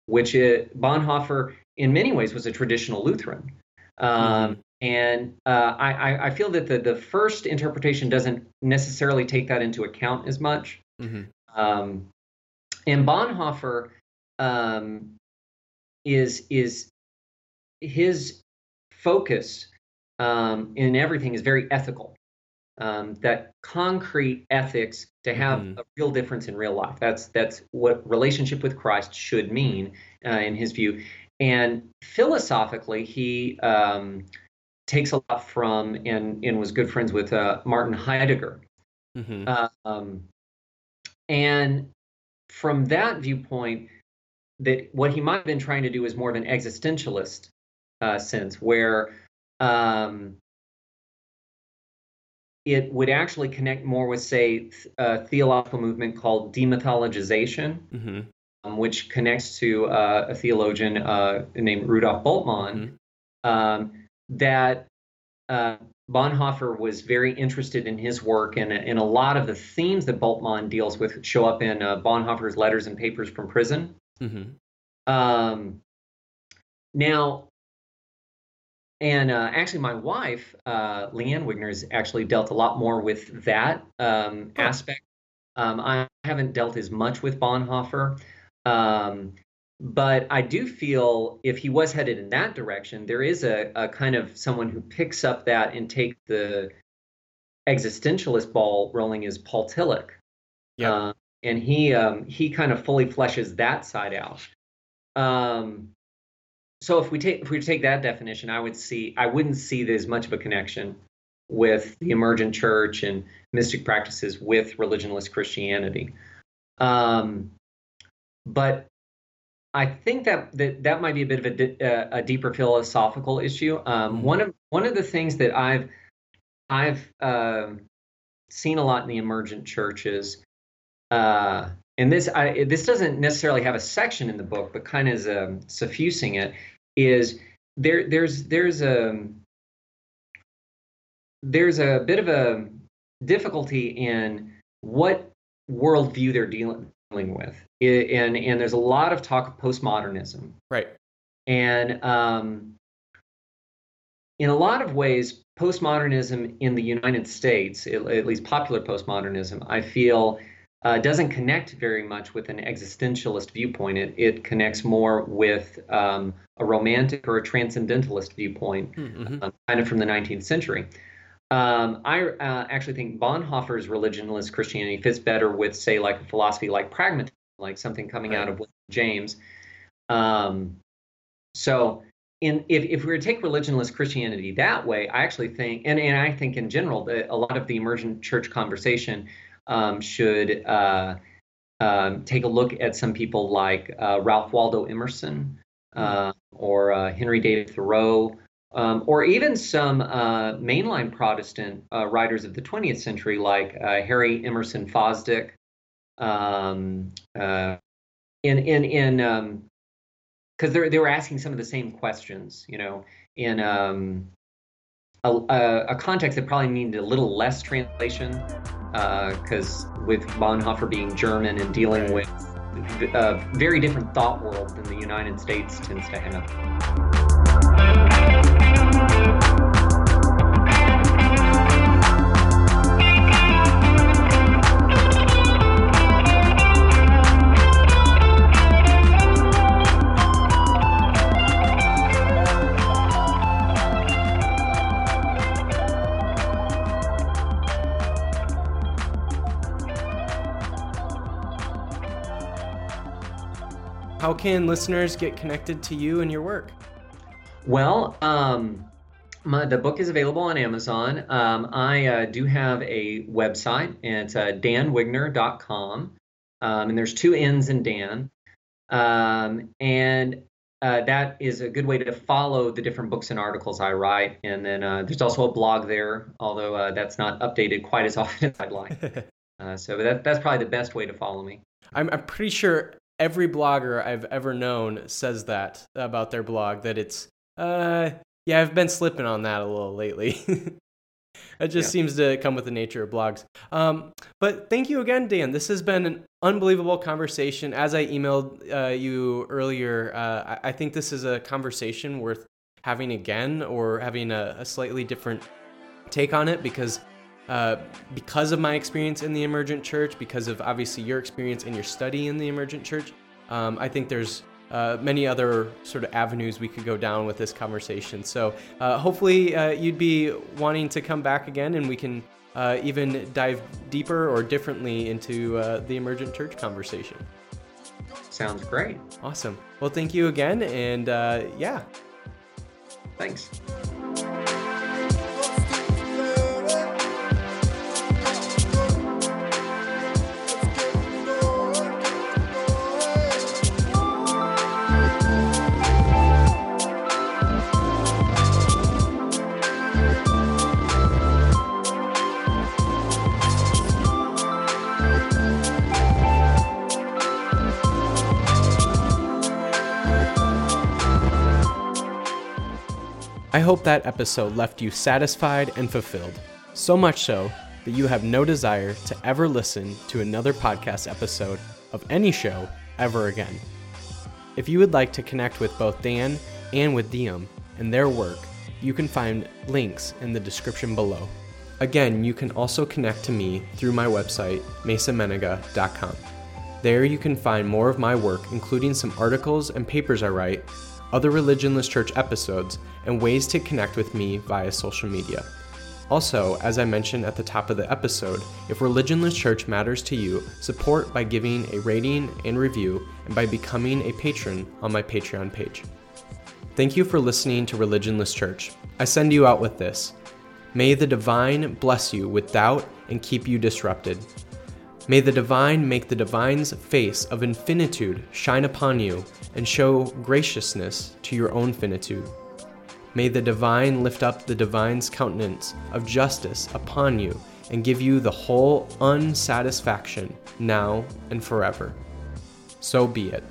which it, Bonhoeffer, in many ways, was a traditional Lutheran. Um, mm-hmm. And uh, I, I, feel that the, the first interpretation doesn't necessarily take that into account as much. Mm-hmm. Um, and Bonhoeffer um, is is his focus um, in everything is very ethical. Um, that concrete ethics to have mm-hmm. a real difference in real life. That's that's what relationship with Christ should mean uh, in his view. And philosophically, he um, takes a lot from and, and was good friends with uh, Martin Heidegger. Mm-hmm. Um, and from that viewpoint, that what he might have been trying to do is more of an existentialist uh, sense, where um, it would actually connect more with, say, a theological movement called demythologization, mm-hmm. um, which connects to uh, a theologian uh, named Rudolf Bultmann. Mm-hmm. Um, that uh, Bonhoeffer was very interested in his work, and, and a lot of the themes that Bultmann deals with show up in uh, Bonhoeffer's letters and papers from prison. Mm-hmm. Um, now, and uh, actually, my wife, uh, Leanne Wigner, has actually dealt a lot more with that um, oh. aspect. Um, I haven't dealt as much with Bonhoeffer. Um, but I do feel if he was headed in that direction, there is a, a kind of someone who picks up that and take the existentialist ball rolling is Paul Tillich. Yeah. Uh, and he um, he kind of fully fleshes that side out. Um, so if we take if we take that definition, I would see I wouldn't see there's much of a connection with the emergent church and mystic practices with religionless Christianity. Um, but I think that, that that might be a bit of a, di- uh, a deeper philosophical issue. Um, mm-hmm. One of one of the things that I've I've uh, seen a lot in the emergent churches, uh, and this I, this doesn't necessarily have a section in the book, but kind of is um, suffusing it. Is there there's there's a there's a bit of a difficulty in what worldview they're dealing dealing with and and there's a lot of talk of postmodernism right and um, in a lot of ways postmodernism in the united states at least popular postmodernism i feel uh, doesn't connect very much with an existentialist viewpoint. It, it connects more with um, a romantic or a transcendentalist viewpoint, Mm-hmm. um, kind of from the 19th century. Um, I uh, actually think Bonhoeffer's religionless Christianity fits better with, say, like a philosophy like pragmatism, like something coming out of William James. Um, so, in if, if we were to take religionless Christianity that way, I actually think, and, and I think in general, that a lot of the emergent church conversation um, should uh, um, take a look at some people like uh, Ralph Waldo Emerson uh, or uh, Henry David Thoreau, um, or even some uh, mainline Protestant uh, writers of the 20th century like uh, Harry Emerson Fosdick. Um, uh, in in in um, because they they were asking some of the same questions, you know, in um, a, a, a context that probably needed a little less translation, because with Bonhoeffer being German and dealing with a very different thought world than the United States tends to have. How can listeners get connected to you and your work? Well, um, my, the book is available on Amazon. Um, I uh, do have a website, and it's uh, dannwigner.com. Um, and there's two N's in Dann. Um, and uh, that is a good way to follow the different books and articles I write. And then uh, there's also a blog there, although uh, that's not updated quite as [laughs] often as I'd like. [laughs] Uh, so that, that's probably the best way to follow me. I'm, I'm pretty sure every blogger I've ever known says that about their blog that it's uh yeah I've been slipping on that a little lately. [laughs] it just Yeah. seems to come with the nature of blogs. Um, but thank you again, Dann. This has been an unbelievable conversation. As I emailed uh, you earlier, uh, I, I think this is a conversation worth having again or having a, a slightly different take on it because uh, because of my experience in the emergent church, because of obviously your experience and your study in the emergent church, um, I think there's uh, many other sort of avenues we could go down with this conversation. So uh, hopefully uh, you'd be wanting to come back again and we can uh, even dive deeper or differently into uh, the emergent church conversation. Sounds great. Awesome. Well, thank you again. And uh, yeah, Thanks. I hope that episode left you satisfied and fulfilled. So much so that you have no desire to ever listen to another podcast episode of any show ever again. If you would like to connect with both Dann and with Dee-Em and their work, you can find links in the description below. Again, you can also connect to me through my website, masonmennenga.com. There you can find more of my work, including some articles and papers I write, other Religionless Church episodes, and ways to connect with me via social media. Also, as I mentioned at the top of the episode, if Religionless Church matters to you, support by giving a rating and review and by becoming a patron on my Patreon page. Thank you for listening to Religionless Church. I send you out with this. May the divine bless you with doubt and keep you disrupted. May the divine make the divine's face of infinitude shine upon you and show graciousness to your own finitude. May the divine lift up the divine's countenance of justice upon you and give you the whole unsatisfaction now and forever. So be it.